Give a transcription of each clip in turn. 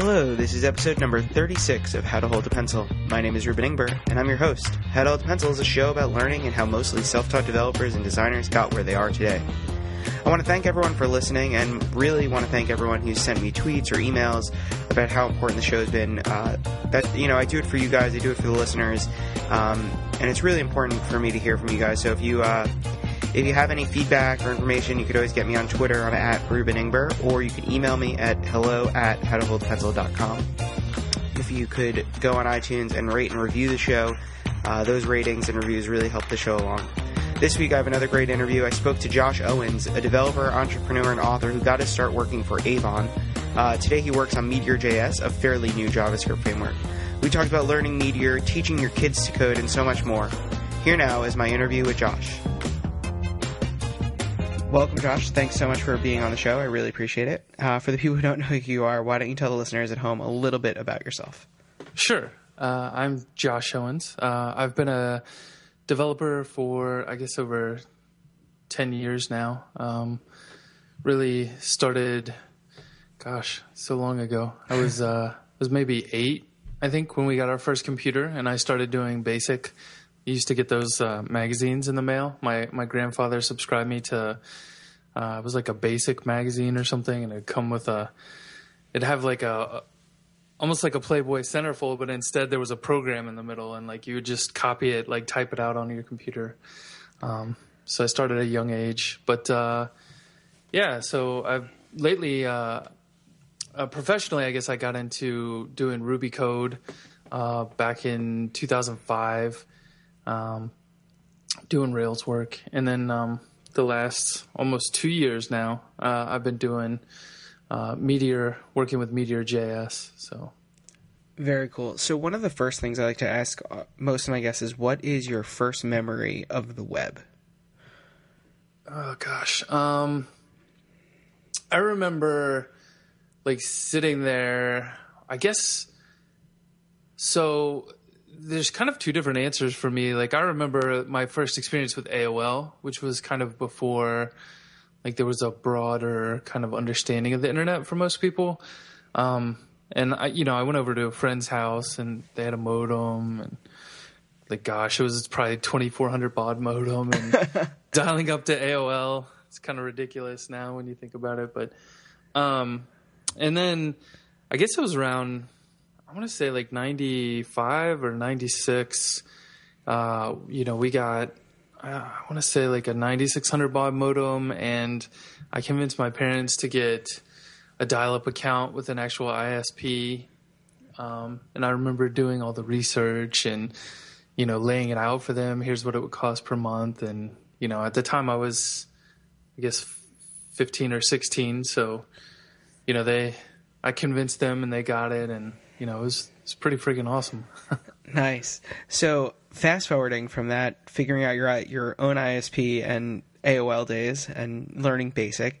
Hello, this is episode number 36 of How to Hold a Pencil. My name is Ruben Ingber, and I'm your host. How to Hold a Pencil is a show about learning and how mostly self-taught developers and designers got where they are today. I want to thank everyone for listening, and really want to thank everyone who's sent me tweets or emails about how important the show has been. Uh, that you know, I do it for you guys, I do it for the listeners, um, and it's really important for me to hear from you guys. So if you uh, if you have any feedback or information, you could always get me on Twitter. I'm at Ruben Ingber, or you can email me at hello at howtoholdpencil.com. If you could go on iTunes and rate and review the show, uh, those ratings and reviews really help the show along. This week I have another great interview. I spoke to Josh Owens, a developer, entrepreneur, and author who got to start working for Avon. Uh, today he works on Meteor.js, a fairly new JavaScript framework. We talked about learning Meteor, teaching your kids to code, and so much more. Here now is my interview with Josh. Welcome, Josh. Thanks so much for being on the show. I really appreciate it. Uh, for the people who don't know who you are, why don't you tell the listeners at home a little bit about yourself? Sure. Uh, I'm Josh Owens. Uh, I've been a developer for, I guess, over 10 years now. Um, really started, gosh, so long ago. I was, uh, was maybe eight, I think, when we got our first computer, and I started doing basic used to get those uh, magazines in the mail. My my grandfather subscribed me to uh, it was like a basic magazine or something, and it'd come with a it'd have like a almost like a Playboy centerfold, but instead there was a program in the middle, and like you would just copy it, like type it out on your computer. Um, so I started at a young age, but uh, yeah, so I've lately. Uh, uh, professionally, I guess I got into doing Ruby code uh, back in 2005 um, doing Rails work, and then um, the last almost two years now, uh, I've been doing uh, Meteor, working with Meteor JS. So very cool. So one of the first things I like to ask uh, most of my guests is, what is your first memory of the web? Oh gosh, um, I remember like sitting there. I guess so there's kind of two different answers for me. Like I remember my first experience with AOL, which was kind of before like there was a broader kind of understanding of the internet for most people. Um, and I, you know, I went over to a friend's house and they had a modem and like, gosh, it was probably 2400 baud modem and dialing up to AOL. It's kind of ridiculous now when you think about it, but, um, and then I guess it was around I want to say like 95 or 96. Uh, you know, we got, uh, I want to say like a 9600 baud modem, and I convinced my parents to get a dial up account with an actual ISP. Um, and I remember doing all the research and, you know, laying it out for them. Here's what it would cost per month. And, you know, at the time I was, I guess, 15 or 16. So, you know, they, I convinced them and they got it. And, you know, it was, it's pretty freaking awesome. nice. So fast forwarding from that, figuring out your your own ISP and AOL days and learning basic,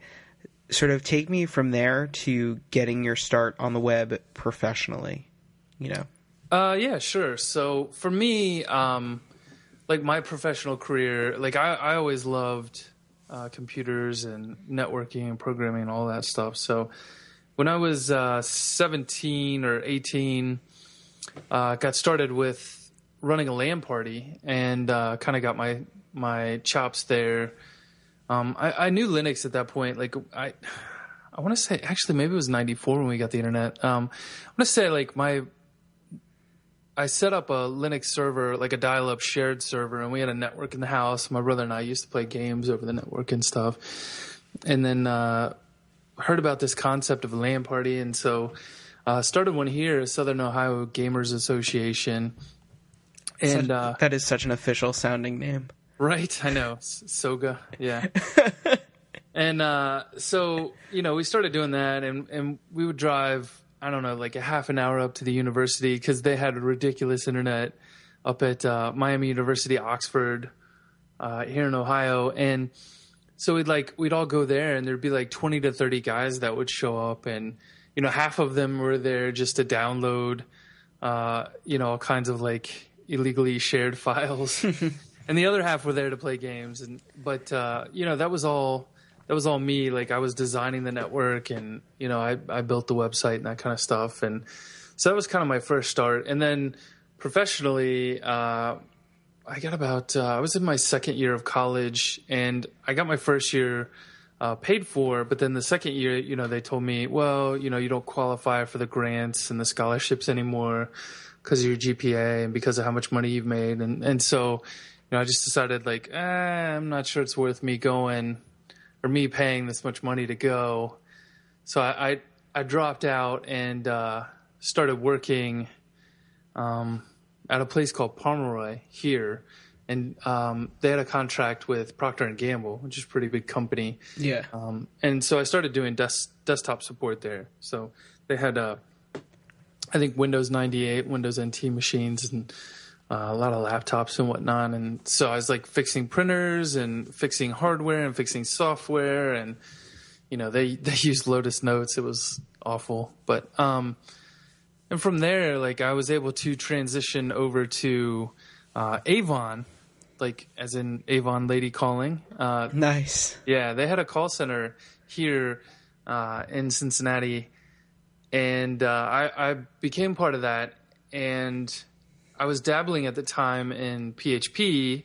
sort of take me from there to getting your start on the web professionally. You know. Uh, yeah, sure. So for me, um, like my professional career, like I, I always loved uh, computers and networking and programming and all that stuff. So when I was uh, 17 or 18, uh, got started with running a LAN party and uh, kind of got my my chops there. Um, I, I, knew Linux at that point. Like I, I want to say actually maybe it was '94 when we got the internet. Um, I want to say like my. I set up a Linux server, like a dial-up shared server, and we had a network in the house. My brother and I used to play games over the network and stuff. And then uh, heard about this concept of a LAN party, and so uh, started one here, Southern Ohio Gamers Association. And such, uh, that is such an official sounding name, right? I know, Soga, yeah. and uh, so you know, we started doing that, and and we would drive. I don't know, like a half an hour up to the university because they had a ridiculous internet up at uh, Miami University, Oxford, uh, here in Ohio, and so we'd like we'd all go there and there'd be like 20 to 30 guys that would show up and you know half of them were there just to download uh, you know all kinds of like illegally shared files and the other half were there to play games and but uh, you know that was all that was all me. Like I was designing the network, and you know, I I built the website and that kind of stuff, and so that was kind of my first start. And then professionally, uh, I got about uh, I was in my second year of college, and I got my first year. Uh, paid for, but then the second year, you know, they told me, well, you know, you don't qualify for the grants and the scholarships anymore because of your GPA and because of how much money you've made, and and so, you know, I just decided like, eh, I'm not sure it's worth me going or me paying this much money to go. So I I, I dropped out and uh, started working um, at a place called Pomeroy here, and um, they had a contract with Procter and Gamble, which is a pretty big company. Yeah. Um, and so I started doing des- desktop support there. So they had, uh, I think, Windows 98, Windows NT machines, and uh, a lot of laptops and whatnot. And so I was like fixing printers and fixing hardware and fixing software. And, you know, they, they used Lotus Notes. It was awful. But, um, and from there, like I was able to transition over to uh, Avon, like as in Avon Lady Calling. Uh, Nice. yeah, they had a call center here uh, in Cincinnati, and uh, I, I became part of that. And I was dabbling at the time in PHP.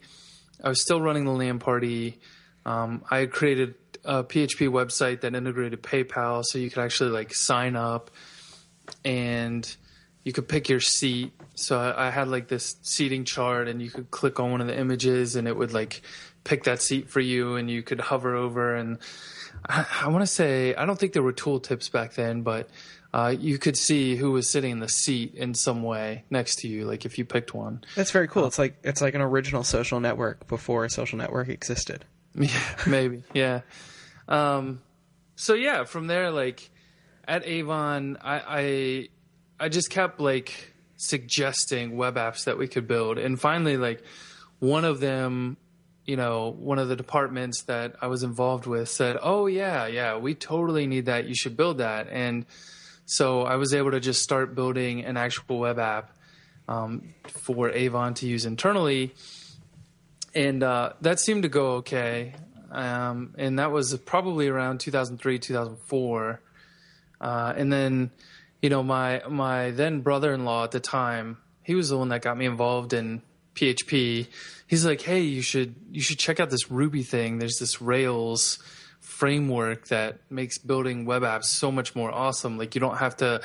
I was still running the LAN party. Um, I had created a PHP website that integrated PayPal, so you could actually like sign up and you could pick your seat. So I, I had like this seating chart, and you could click on one of the images, and it would like pick that seat for you, and you could hover over. And I, I want to say I don't think there were tooltips back then, but uh, you could see who was sitting in the seat in some way next to you, like if you picked one. That's very cool. It's like it's like an original social network before a social network existed. Yeah, maybe. Yeah. Um, so yeah, from there, like at Avon, I, I I just kept like suggesting web apps that we could build, and finally, like one of them, you know, one of the departments that I was involved with said, "Oh yeah, yeah, we totally need that. You should build that." And so I was able to just start building an actual web app um, for Avon to use internally and uh, that seemed to go okay. Um, and that was probably around 2003, 2004. Uh, and then, you know, my my then brother-in-law at the time, he was the one that got me involved in PHP. He's like, "Hey, you should you should check out this Ruby thing. There's this Rails framework that makes building web apps so much more awesome. Like you don't have to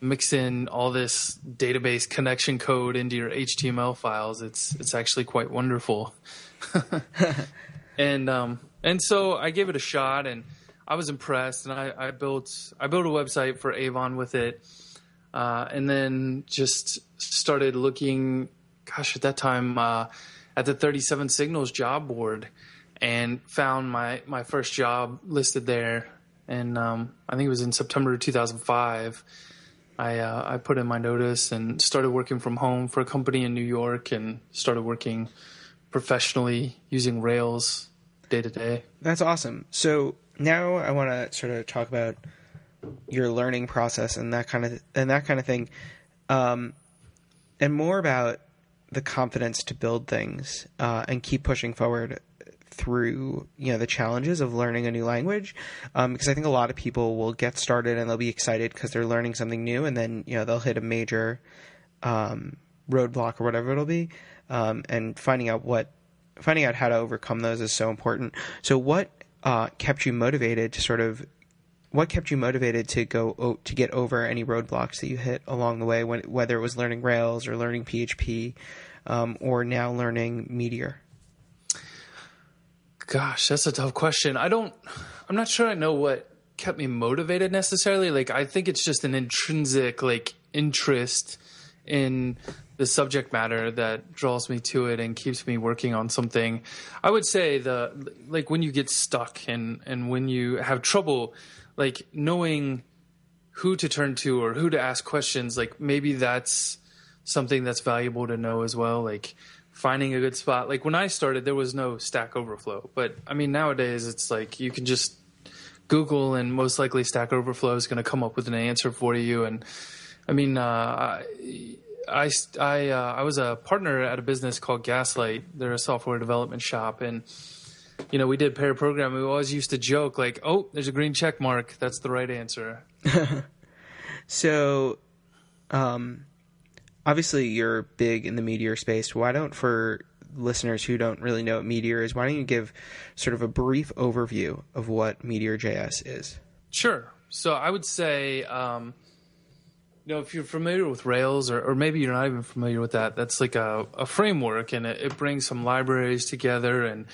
mix in all this database connection code into your HTML files. It's it's actually quite wonderful. and um and so I gave it a shot and I was impressed and I, I built I built a website for Avon with it. Uh, and then just started looking gosh at that time uh, at the 37 signals job board and found my my first job listed there and um, I think it was in September 2005 I uh, I put in my notice and started working from home for a company in New York and started working professionally using Rails day to day. That's awesome. So now I want to sort of talk about your learning process and that kind of and that kind of thing, um, and more about the confidence to build things uh, and keep pushing forward through you know the challenges of learning a new language um, because I think a lot of people will get started and they'll be excited because they're learning something new and then you know they'll hit a major um, roadblock or whatever it'll be um, and finding out what finding out how to overcome those is so important. So what uh, kept you motivated to sort of what kept you motivated to go to get over any roadblocks that you hit along the way when whether it was learning Rails or learning PHP um, or now learning Meteor? Gosh, that's a tough question. I don't, I'm not sure I know what kept me motivated necessarily. Like, I think it's just an intrinsic, like, interest in the subject matter that draws me to it and keeps me working on something. I would say the, like, when you get stuck and, and when you have trouble, like, knowing who to turn to or who to ask questions, like, maybe that's something that's valuable to know as well. Like, finding a good spot. Like when I started, there was no Stack Overflow, but I mean nowadays it's like you can just Google and most likely Stack Overflow is going to come up with an answer for you. And I mean, uh, I I I, uh, I was a partner at a business called Gaslight. They're a software development shop, and you know, we did pair programming. We always used to joke like, "Oh, there's a green check mark. That's the right answer." so, um, obviously you're big in the Meteor space. Why don't for listeners who don't really know what Meteor is, why don't you give sort of a brief overview of what Meteor JS is? Sure. So I would say, um, you know, if you're familiar with Rails, or, or, maybe you're not even familiar with that, that's like a, a framework, and it, it, brings some libraries together, and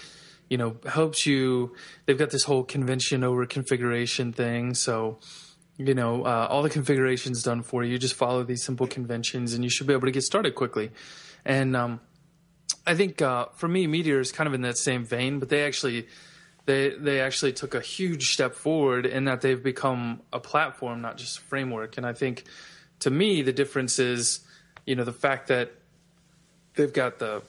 you know, helps you. They've got this whole convention over configuration thing, so you know, uh, all the configurations done for you. You just follow these simple conventions, and you should be able to get started quickly. And um, I think uh, for me, Meteor is kind of in that same vein, but they actually they they actually took a huge step forward in that they've become a platform, not just a framework. And I think to me, the difference is, you know, the fact that they've got the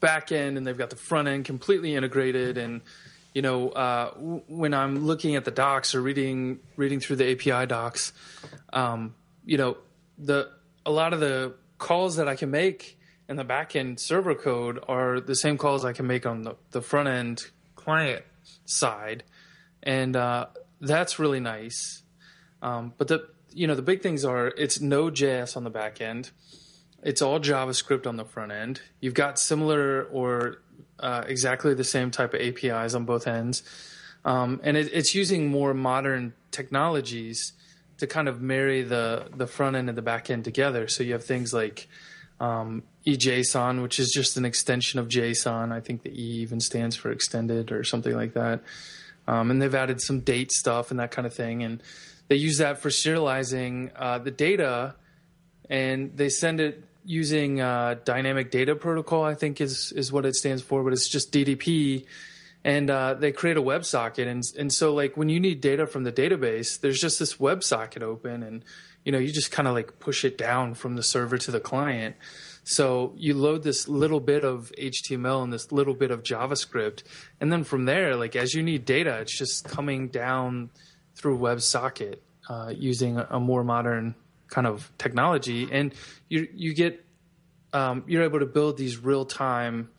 back end and they've got the front end completely integrated and you know, uh, w- when I'm looking at the docs or reading reading through the API docs, um, you know, the a lot of the calls that I can make in the backend server code are the same calls I can make on the, the front end client side, and uh, that's really nice. Um, but the you know the big things are it's Node.js on the back end, it's all JavaScript on the front end. You've got similar or uh, exactly the same type of APIs on both ends. Um, and it, it's using more modern technologies to kind of marry the, the front end and the back end together. So you have things like um, eJSON, which is just an extension of JSON. I think the E even stands for extended or something like that. Um, and they've added some date stuff and that kind of thing. And they use that for serializing uh, the data and they send it using uh, dynamic data protocol, I think is is what it stands for, but it's just DDP. And uh, they create a WebSocket, and and so like when you need data from the database, there's just this WebSocket open, and you know you just kind of like push it down from the server to the client. So you load this little bit of HTML and this little bit of JavaScript, and then from there, like as you need data, it's just coming down through WebSocket uh, using a more modern kind of technology, and you you get um, you're able to build these real time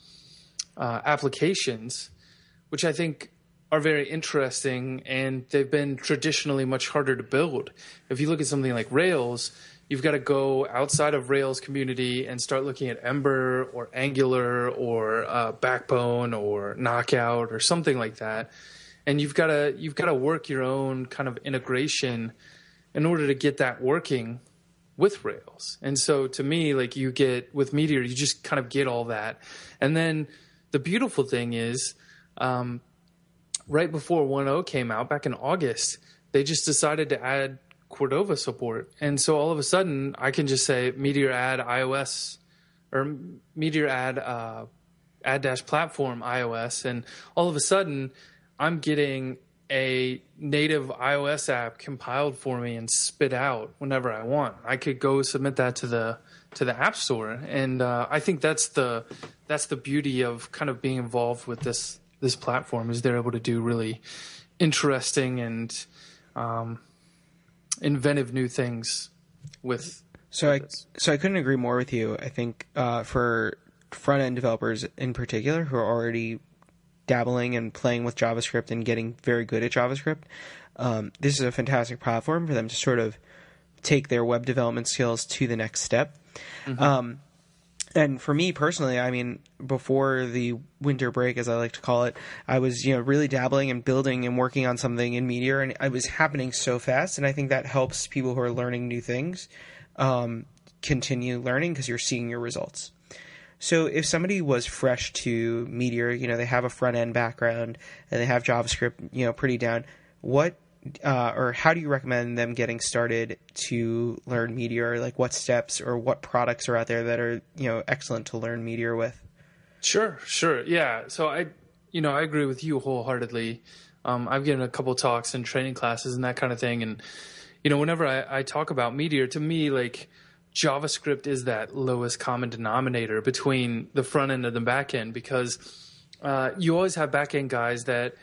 uh, applications, which I think are very interesting, and they've been traditionally much harder to build. If you look at something like Rails, you've got to go outside of Rails community and start looking at Ember or Angular or uh, Backbone or Knockout or something like that, and you've got to you've got to work your own kind of integration in order to get that working with Rails. And so to me, like you get with Meteor, you just kind of get all that. And then the beautiful thing is, um, right before 1.0 came out back in August, they just decided to add Cordova support. And so all of a sudden, I can just say Meteor add iOS or Meteor add uh, add dash platform iOS, and all of a sudden, I'm getting a native iOS app compiled for me and spit out whenever I want. I could go submit that to the to the App Store, and uh, I think that's the that's the beauty of kind of being involved with this this platform is they're able to do really interesting and um, inventive new things with. So I so I couldn't agree more with you. I think uh, for front end developers in particular who are already dabbling and playing with JavaScript and getting very good at JavaScript, um, this is a fantastic platform for them to sort of take their web development skills to the next step. Mm-hmm. Um, and for me personally, I mean, before the winter break, as I like to call it, I was you know really dabbling and building and working on something in Meteor, and it was happening so fast. And I think that helps people who are learning new things um, continue learning because you're seeing your results. So if somebody was fresh to Meteor, you know, they have a front end background and they have JavaScript, you know, pretty down, what uh, or how do you recommend them getting started to learn Meteor? Like what steps or what products are out there that are, you know, excellent to learn Meteor with? Sure, sure. Yeah. So I, you know, I agree with you wholeheartedly. Um, I've given a couple talks and training classes and that kind of thing. And, you know, whenever I, I talk about Meteor, to me, like, JavaScript is that lowest common denominator between the front end and the back end because uh, you always have back end guys that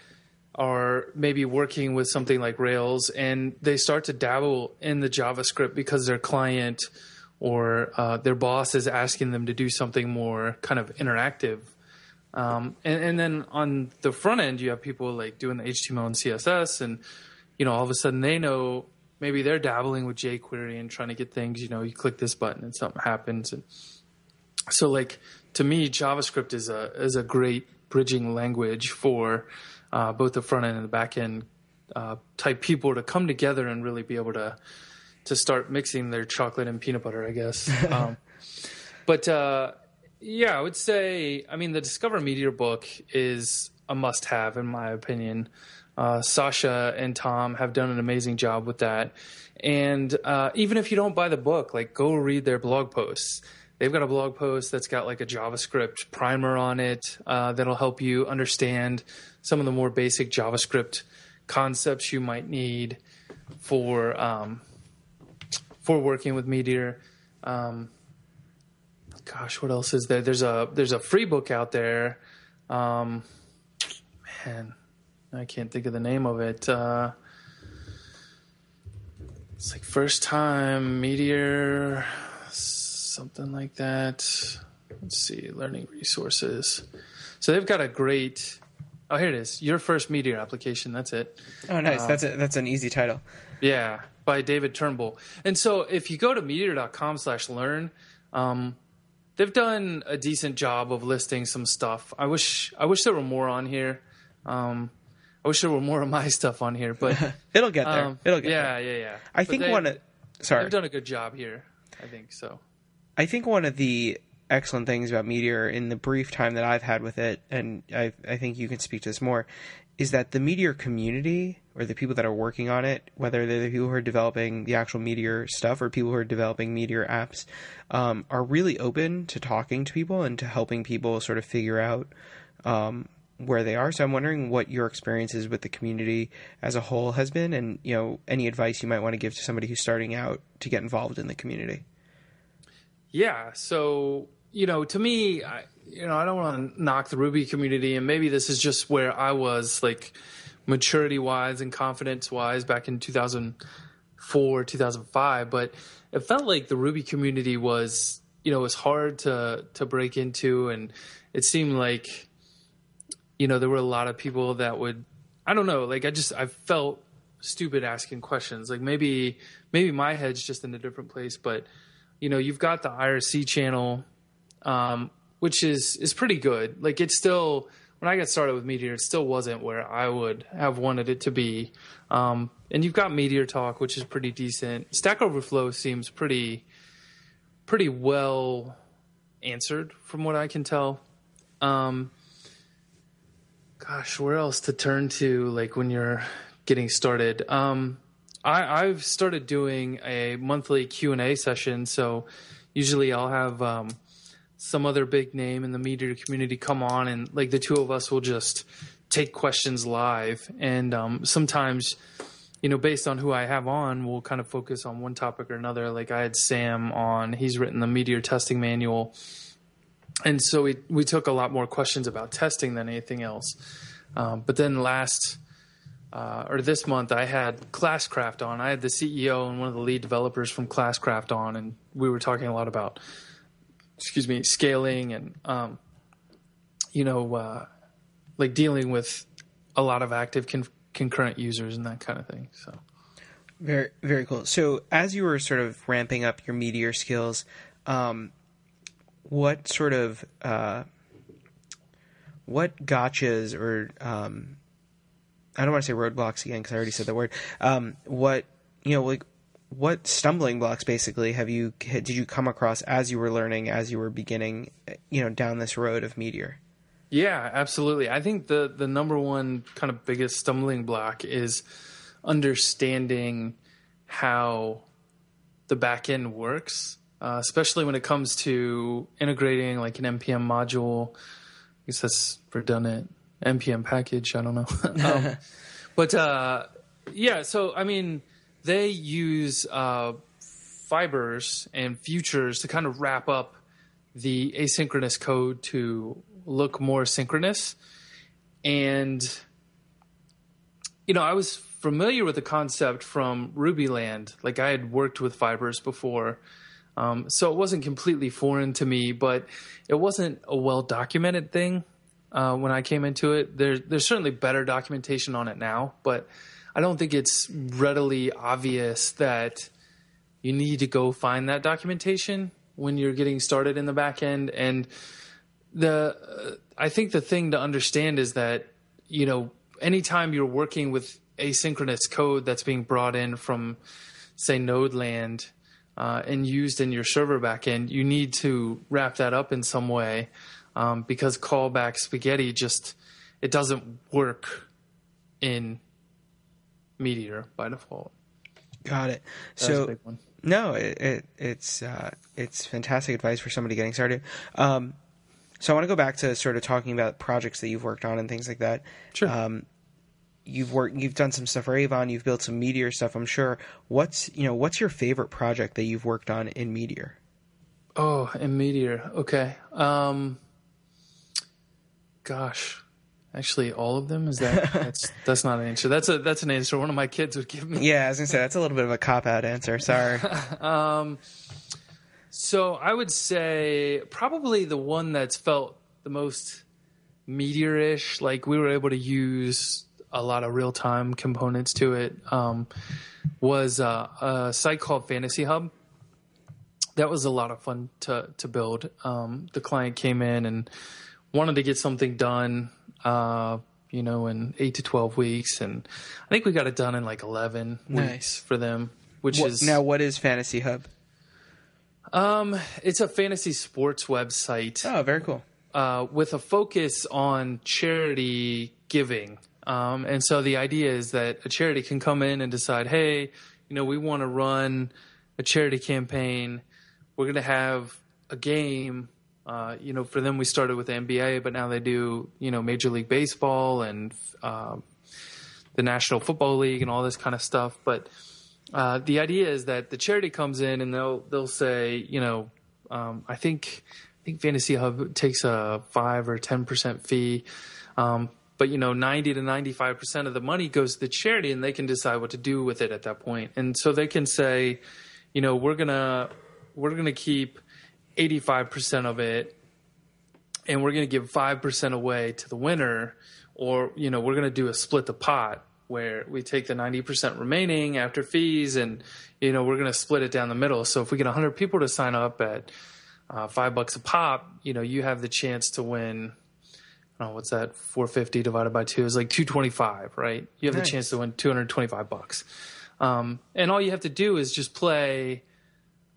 are maybe working with something like Rails and they start to dabble in the JavaScript because their client or uh, their boss is asking them to do something more kind of interactive. Um, and, and then on the front end, you have people like doing the HTML and CSS, and you know, all of a sudden they know maybe they're dabbling with jQuery and trying to get things. You know, you click this button and something happens, and so like to me, JavaScript is a is a great bridging language for uh, both the front end and the back end uh, type people to come together and really be able to to start mixing their chocolate and peanut butter, I guess. Um, but uh, yeah, I would say, I mean, the Discover Meteor book is a must have, in my opinion. Uh, Sacha and Tom have done an amazing job with that. And uh, even if you don't buy the book, like go read their blog posts. They've got a blog post that's got like a JavaScript primer on it uh, that'll help you understand some of the more basic JavaScript concepts you might need for um, for working with Meteor. Um, gosh, what else is there? There's a there's a free book out there. Um, man, I can't think of the name of it. Uh, it's like first time Meteor, something like that. Let's see, learning resources. So they've got a great. Oh, here it is. Your first Meteor application. That's it. Oh, nice. that's a, that's an easy title. Yeah, by David Turnbull. And so if you go to meteor.com/learn, um, they've done a decent job of listing some stuff. I wish I wish there were more on here. Um, I wish there were more of my stuff on here, but it'll get there. Um, it'll get yeah, there. Yeah, yeah, yeah. I think one of sorry, they've done a good job here. I think so. I think one of the excellent things about Meteor in the brief time that I've had with it, and I, I think you can speak to this more, is that the Meteor community or the people that are working on it, whether they're the people who are developing the actual Meteor stuff or people who are developing Meteor apps, um, are really open to talking to people and to helping people sort of figure out um, where they are. So I'm wondering what your experiences with the community as a whole has been, and you know any advice you might want to give to somebody who's starting out to get involved in the community. Yeah. So you know, to me, I, you know, I don't want to knock the Ruby community, and maybe this is just where I was like maturity wise and confidence wise back in 2004, 2005. But it felt like the Ruby community was, you know, it was hard to to break into, and it seemed like, you know, there were a lot of people that would, I don't know, like I just I felt stupid asking questions. Like maybe maybe my head's just in a different place, but you know, you've got the IRC channel um, which is is pretty good. Like it's still when I got started with Meteor, it still wasn't where I would have wanted it to be. Um, and you've got Meteor Talk, which is pretty decent. Stack Overflow seems pretty pretty well answered from what I can tell. Um, gosh, where else to turn to? Like when you're getting started. Um, I, I've started doing a monthly Q and A session, so usually I'll have um, some other big name in the Meteor community come on and like the two of us will just take questions live and um, sometimes you know based on who i have on we'll kind of focus on one topic or another like i had sam on he's written the meteor testing manual and so we, we took a lot more questions about testing than anything else um, but then last uh, or this month i had classcraft on i had the ceo and one of the lead developers from classcraft on and we were talking a lot about excuse me, scaling and, um, you know, uh, like dealing with a lot of active con- concurrent users and that kind of thing. So. Very, very cool. So, as you were sort of ramping up your Meteor skills, um, what sort of uh, what gotchas or um, I don't want to say roadblocks again because I already said the word. Um, what you know, like what stumbling blocks basically have you did you come across as you were learning as you were beginning you know down this road of meteor yeah absolutely i think the the number one kind of biggest stumbling block is understanding how the back end works uh, especially when it comes to integrating like an npm module i guess that's redundant npm package i don't know um, but uh, yeah so i mean they use uh, fibers and futures to kind of wrap up the asynchronous code to look more synchronous. And, you know, I was familiar with the concept from Rubyland. Like I had worked with fibers before. Um, so it wasn't completely foreign to me, but it wasn't a well documented thing. uh, when I came into it. There, there's certainly better documentation on it now, but I don't think it's readily obvious that you need to go find that documentation when you're getting started in the back end. And the, uh, I think the thing to understand is that, you know, anytime you're working with asynchronous code that's being brought in from, say, Node land uh, and used in your server backend, you need to wrap that up in some way um, because callback spaghetti just it doesn't work in Meteor by default. Got it. That So big one. no, it, it it's uh, it's fantastic advice for somebody getting started. Um, so I want to go back to sort of talking about projects that you've worked on and things like that. Sure. Um, you've worked, you've done some stuff for Avon. You've built some Meteor stuff. I'm sure. What's you know what's your favorite project that you've worked on in Meteor? Oh, in Meteor. Okay. Um, gosh, actually, all of them is that that's that's not an answer. That's a that's an answer one of my kids would give me. Yeah, I was gonna say that's a little bit of a cop out answer. Sorry. um So I would say probably the one that's felt the most meteor-ish. Like we were able to use a lot of real-time components to it. Um, was uh, a site called Fantasy Hub. That was a lot of fun to to build. Um, the client came in and wanted to get something done. Uh, you know, in eight to twelve weeks, and I think we got it done in like eleven Nice. weeks for them, which What- is now, what is Fantasy Hub? um, it's a fantasy sports website Oh, very cool. uh, with a focus on charity giving. Um, and so the idea is that a charity can come in and decide, hey, you know, we want to run a charity campaign. We're going to have a game. Uh, you know, for them, we started with NBA, but now they do, you know, Major League Baseball and um, the National Football League and all this kind of stuff. But uh, the idea is that the charity comes in and they'll they'll say, you know, um, I think I think Fantasy Hub takes a five or ten percent fee, um, but you know, ninety to ninety five percent of the money goes to the charity, and they can decide what to do with it at that point. And so they can say, you know, we're gonna we're gonna keep eighty five percent of it, and we're going to give 5% away to the winner or you know we're going to do a split the pot where we take the 90% remaining after fees and you know we're going to split it down the middle so if we get 100 people to sign up at uh, five bucks a pop you know you have the chance to win I don't know what's that 450 divided by two is like 225 right? You have Nice. the chance to win 225 bucks. Um, and all you have to do is just play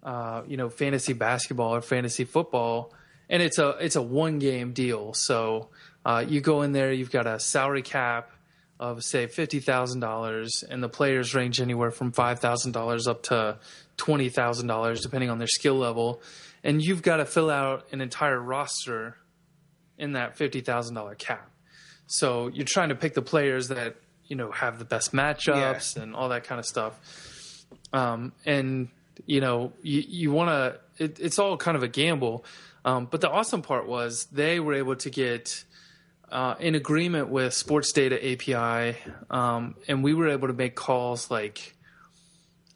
uh, you know fantasy basketball or fantasy football and it's a it's a one game deal. So uh, you go in there you've got a salary cap of say fifty thousand dollars and the players range anywhere from five thousand dollars up to twenty thousand dollars depending on their skill level. And you've got to fill out an entire roster in that fifty thousand dollar cap. So you're trying to pick the players that you know have the best matchups and all that kind of stuff. Um, and you know you, you want to it, it's all kind of a gamble. Um, but the awesome part was they were able to get uh, in agreement with sports data api um, and we were able to make calls like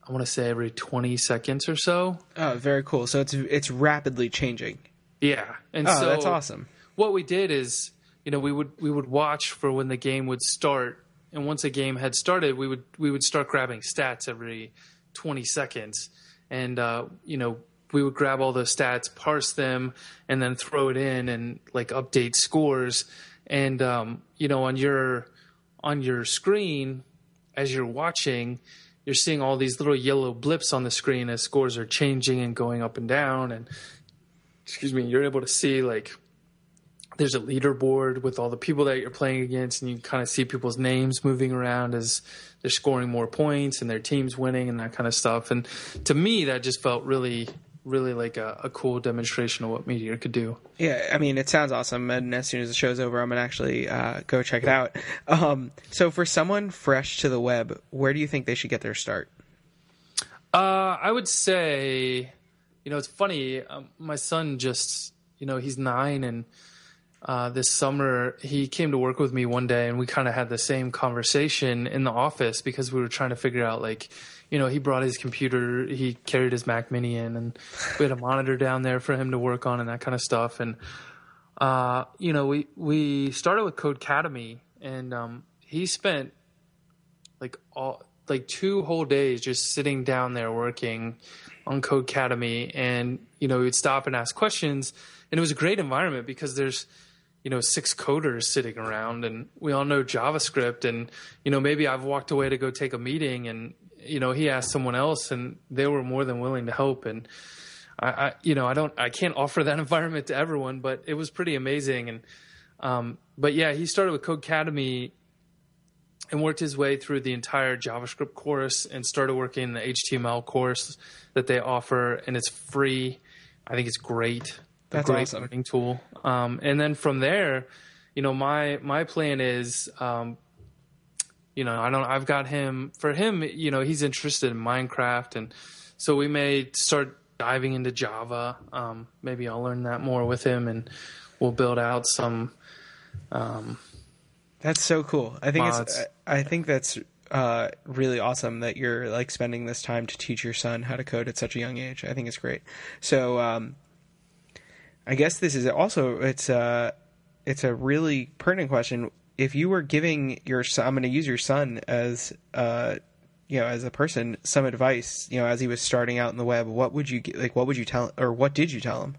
i want to say every 20 seconds or so. Oh, very cool. So it's it's rapidly changing. yeah. And Oh, so that's awesome. What we did is you know we would we would watch for when the game would start. And once a game had started we would we would start grabbing stats every 20 seconds. And uh, you know we would grab all those stats parse them and then throw it in and like update scores. And um, you know on your on your screen as you're watching you're seeing all these little yellow blips on the screen as scores are changing and going up and down. And excuse me you're able to see like there's a leaderboard with all the people that you're playing against, and you kind of see people's names moving around as they're scoring more points and their team's winning and that kind of stuff. And to me, that just felt really, really like a, a cool demonstration of what Meteor could do. Yeah, I mean, it sounds awesome. And as soon as the show's over, I'm gonna actually uh, go check it out. Um, so, for someone fresh to the web, where do you think they should get their start? Uh, I would say, you know, it's funny. Um, my son just, you know, he's nine, and uh, this summer he came to work with me one day, and we kind of had the same conversation in the office because we were trying to figure out, like, you know, he brought his computer, he carried his Mac Mini in, and we had a monitor down there for him to work on and that kind of stuff. And uh, you know, we we started with Codecademy, and um, he spent like all like two whole days just sitting down there working on Codecademy, and you know, we'd stop and ask questions, and it was a great environment because there's you know six coders sitting around and we all know javascript and you know maybe i've walked away to go take a meeting and you know he asked someone else and they were more than willing to help and I, I you know i don't i can't offer that environment to everyone but it was pretty amazing and um, but yeah he started with codecademy and worked his way through the entire javascript course and started working the html course that they offer and it's free. I think it's great That's a great awesome. learning tool. Um, and then from there, you know, my my plan is, um, you know, I don't. I've got him for him. You know, he's interested in Minecraft, and so we may start diving into Java. Um, maybe I'll learn that more with him, and we'll build out some. Um, That's so cool. I think Mods. it's I I think that's uh, really awesome that you're like spending this time to teach your son how to code at such a young age. I think it's great. So um, I guess this is also it's a it's a really pertinent question. If you were giving your son, I'm going to use your son as uh, you know as a person some advice, you know, as he was starting out in the web, what would you like? What would you tell or what did you tell him?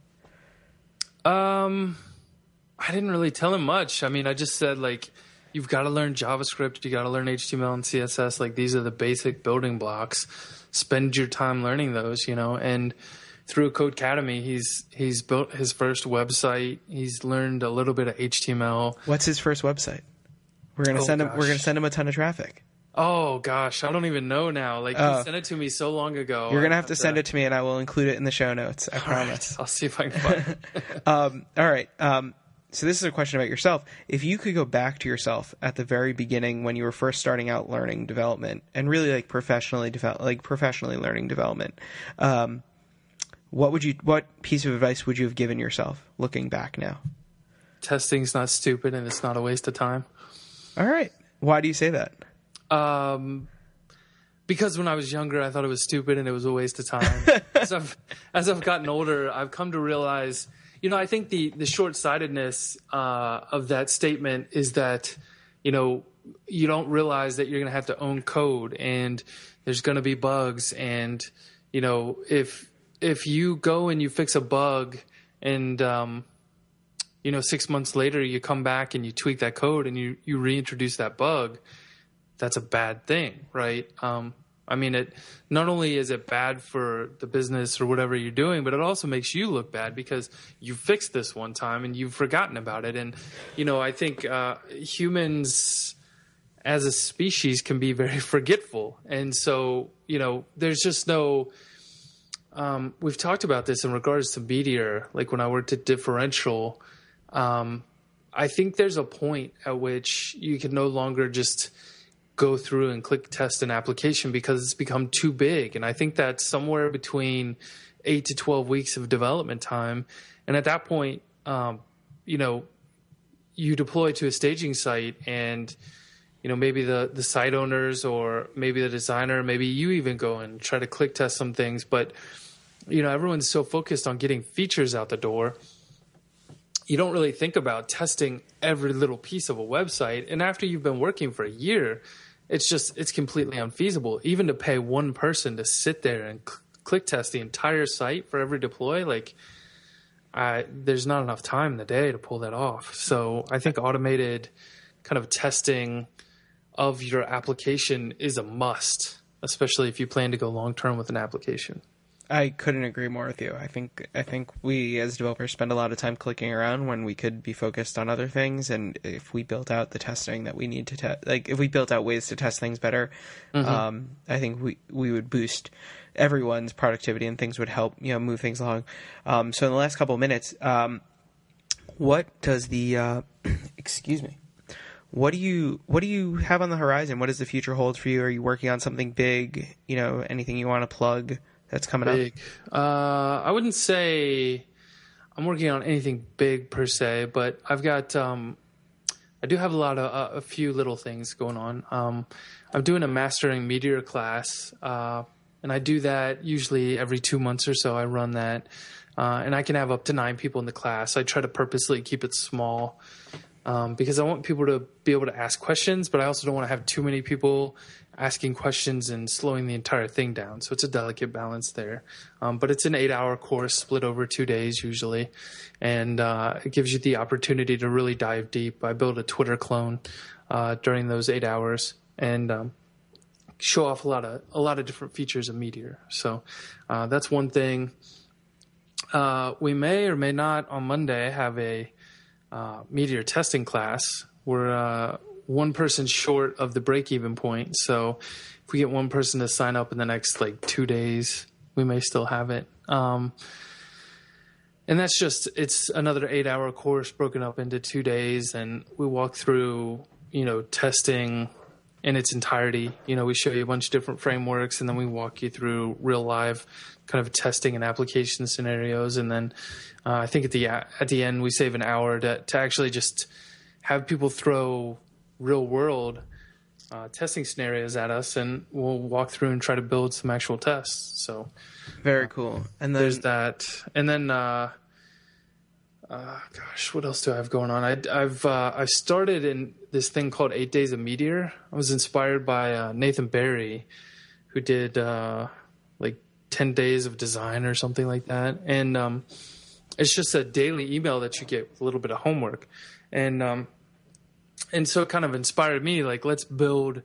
Um, I didn't really tell him much. I mean, I just said like, you've got to learn JavaScript, you got to learn HTML and CSS. Like these are the basic building blocks. Spend your time learning those, you know. And through Codecademy, he's he's built his first website. He's learned a little bit of HTML. What's his first website? We're gonna Oh, send him. We're gonna send him a ton of traffic. Oh gosh, I don't even know now. Like Oh. he sent it to me so long ago. You're gonna have to send it to me, and I will include it in the show notes. I promise. I'll see if I can find it. Um, all right. Um, so this is a question about yourself. If you could go back to yourself at the very beginning when you were first starting out learning development, and really like professionally develop, like professionally learning development, um, what would you? What piece of advice would you have given yourself looking back now? Testing's not stupid and it's not a waste of time. All right. Why do you say that? Um, because when I was younger, I thought it was stupid and it was a waste of time. as, I've, as I've gotten older, I've come to realize, you know, I think the the short sightedness uh, of that statement is that, you know, you don't realize that you're going to have to own code and there's going to be bugs and, you know, if if you go and you fix a bug and um, you know six months later you come back and you tweak that code and you you reintroduce that bug that's a bad thing, right? Um, I mean, it not only is it bad for the business or whatever you're doing, but it also makes you look bad because you fixed this one time and you've forgotten about it. And you know, I think uh, humans as a species can be very forgetful, and so you know, there's just no. Um, we've talked about this in regards to Meteor, like when I worked at Differential. Um, I think there's a point at which you can no longer just go through and click test an application because it's become too big. And I think that's somewhere between eight to 12 weeks of development time. And at that point, um, you know, you deploy to a staging site and, you know, maybe the, the site owners or maybe the designer, maybe you even go and try to click test some things. But, you know, everyone's so focused on getting features out the door you don't really think about testing every little piece of a website. And after you've been working for a year, it's just it's completely unfeasible. Even to pay one person to sit there and cl- click test the entire site for every deploy, like there's not enough time in the day to pull that off. So I think automated kind of testing of your application is a must, especially if you plan to go long term with an application. I couldn't agree more with you. I think I think we as developers spend a lot of time clicking around when we could be focused on other things. And if we built out the testing that we need to test, like if we built out ways to test things better, um, I think we we would boost everyone's productivity and things would help you know move things along. Um, so in the last couple of minutes, um, what does the uh, excuse me? What do you what do you have on the horizon? What does the future hold for you? Are you working on something big? You know, anything you want to plug that's coming up? Uh, I wouldn't say I'm working on anything big per se, but I've got um, I do have a lot of uh, a few little things going on. Um, I'm doing a mastering meteor class uh, and I do that usually every two months or so. I run that, uh, and I can have up to nine people in the class. I try to purposely keep it small um, because I want people to be able to ask questions, but I also don't want to have too many people asking questions and slowing the entire thing down. So it's a delicate balance there. Um, but it's an eight hour course split over two days usually. And uh, it gives you the opportunity to really dive deep. I built a Twitter clone uh, during those eight hours and um, show off a lot of a lot of different features of Meteor. So uh, that's one thing. Uh, we may or may not on Monday have a uh, Meteor testing class. We're uh, one person short of the break even point. So if we get one person to sign up in the next like two days, we may still have it. Um, and that's just it's another eight hour course broken up into two days and we walk through you know testing in its entirety you know we show you a bunch of different frameworks and then we walk you through real live kind of testing and application scenarios and then uh, i think at the at the end we save an hour to, to actually just have people throw real world uh, testing scenarios at us, and we'll walk through and try to build some actual tests. So very cool. And then, there's that, and then uh, uh, gosh, what else do I have going on? I, have uh, I've started in this thing called Eight Days of Meteor. I was inspired by uh, Nathan Barry, who did uh, like ten days of design or something like that, and um, it's just a daily email that you get with a little bit of homework, and um, and so it kind of inspired me like let's build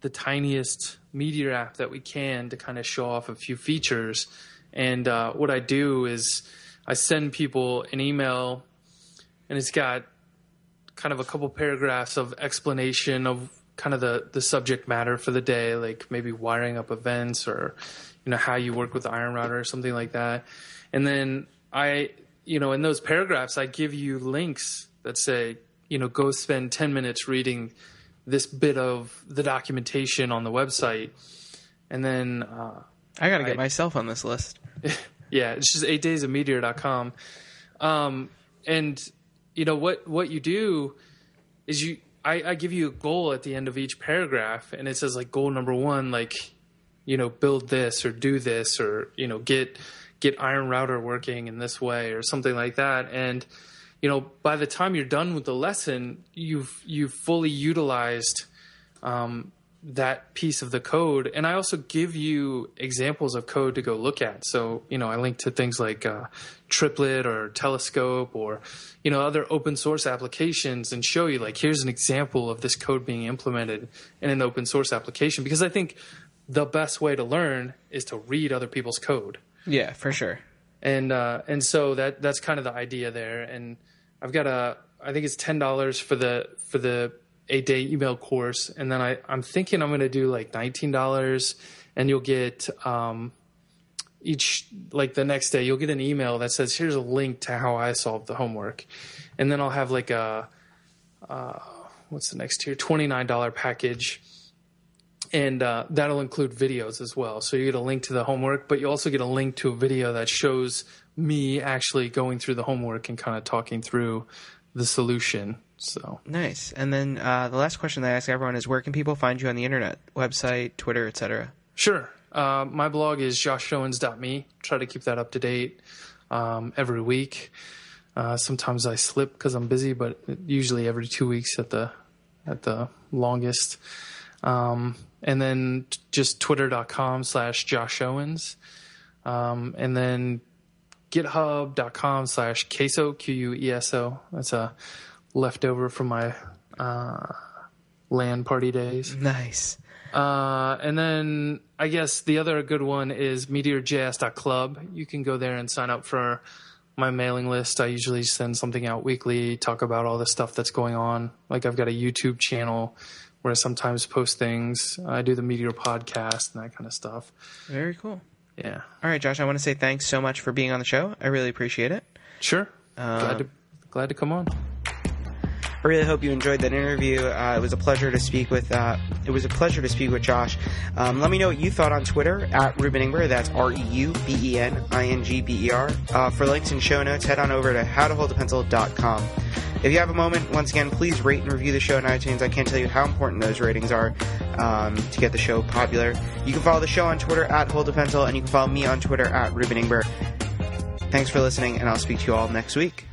the tiniest meteor app that we can to kind of show off a few features. And uh, what i do is i send people an email and it's got kind of a couple paragraphs of explanation of kind of the, the subject matter for the day like maybe wiring up events or you know how you work with the iron router or something like that. And then i you know in those paragraphs i give you links that say you know, go spend 10 minutes reading this bit of the documentation on the website. And then uh, I got to get myself on this list. yeah, it's just eight days of meteor.com. Um, and, you know, what, what you do is you, I, I give you a goal at the end of each paragraph, and it says, like, goal number one, like, you know, build this or do this or, you know, get, get iron router working in this way or something like that. And, you know, by the time you're done with the lesson, you've you've fully utilized um, that piece of the code. And I also give you examples of code to go look at. So, you know, I link to things like uh, Triplet or Telescope or, you know, other open source applications and show you, like, here's an example of this code being implemented in an open source application. Because I think the best way to learn is to read other people's code. Yeah, for sure. And uh, and so that that's kind of the idea there. And I've got a I think it's ten dollars for the for the eight day email course, and then I I'm thinking I'm going to do like nineteen dollars, and you'll get um, each like the next day you'll get an email that says here's a link to how I solved the homework, and then I'll have like a uh, what's the next tier twenty nine dollar package. And uh, that'll include videos as well. So you get a link to the homework, but you also get a link to a video that shows me actually going through the homework and kind of talking through the solution. So nice. And then uh, the last question that I ask everyone is, where can people find you on the internet, website, Twitter, etc. Sure. Uh, my blog is joshowens.me. Try to keep that up to date um, every week. Uh, sometimes I slip because I'm busy, but usually every two weeks at the at the longest. Um, and then just twitter.com slash Josh Owens. Um, and then github.com slash queso, Q-U-E-S-O. That's a leftover from my uh, LAN party days. Nice. Uh, and then I guess the other good one is meteorjs.club. You can go there and sign up for my mailing list. I usually send something out weekly, talk about all the stuff that's going on. Like I've got a YouTube channel where I sometimes post things. I do the Meteor podcast and that kind of stuff. Very cool. Yeah. All right, Josh. I want to say thanks so much for being on the show. I really appreciate it. Sure. Uh, glad to glad to come on. I really hope you enjoyed that interview. Uh, it was a pleasure to speak with. Uh, it was a pleasure to speak with Josh. Um, let me know what you thought on Twitter at Reuben Ingber. That's R E U B E N I N G B E R. Uh, for links and show notes, head on over to howtoholdapencil.com. If you have a moment, once again, please rate and review the show on iTunes. I can't tell you how important those ratings are. um, to get the show popular. You can follow the show on Twitter at Hold and you can follow me on Twitter at Reuben Ingber. Thanks for listening, and I'll speak to you all next week.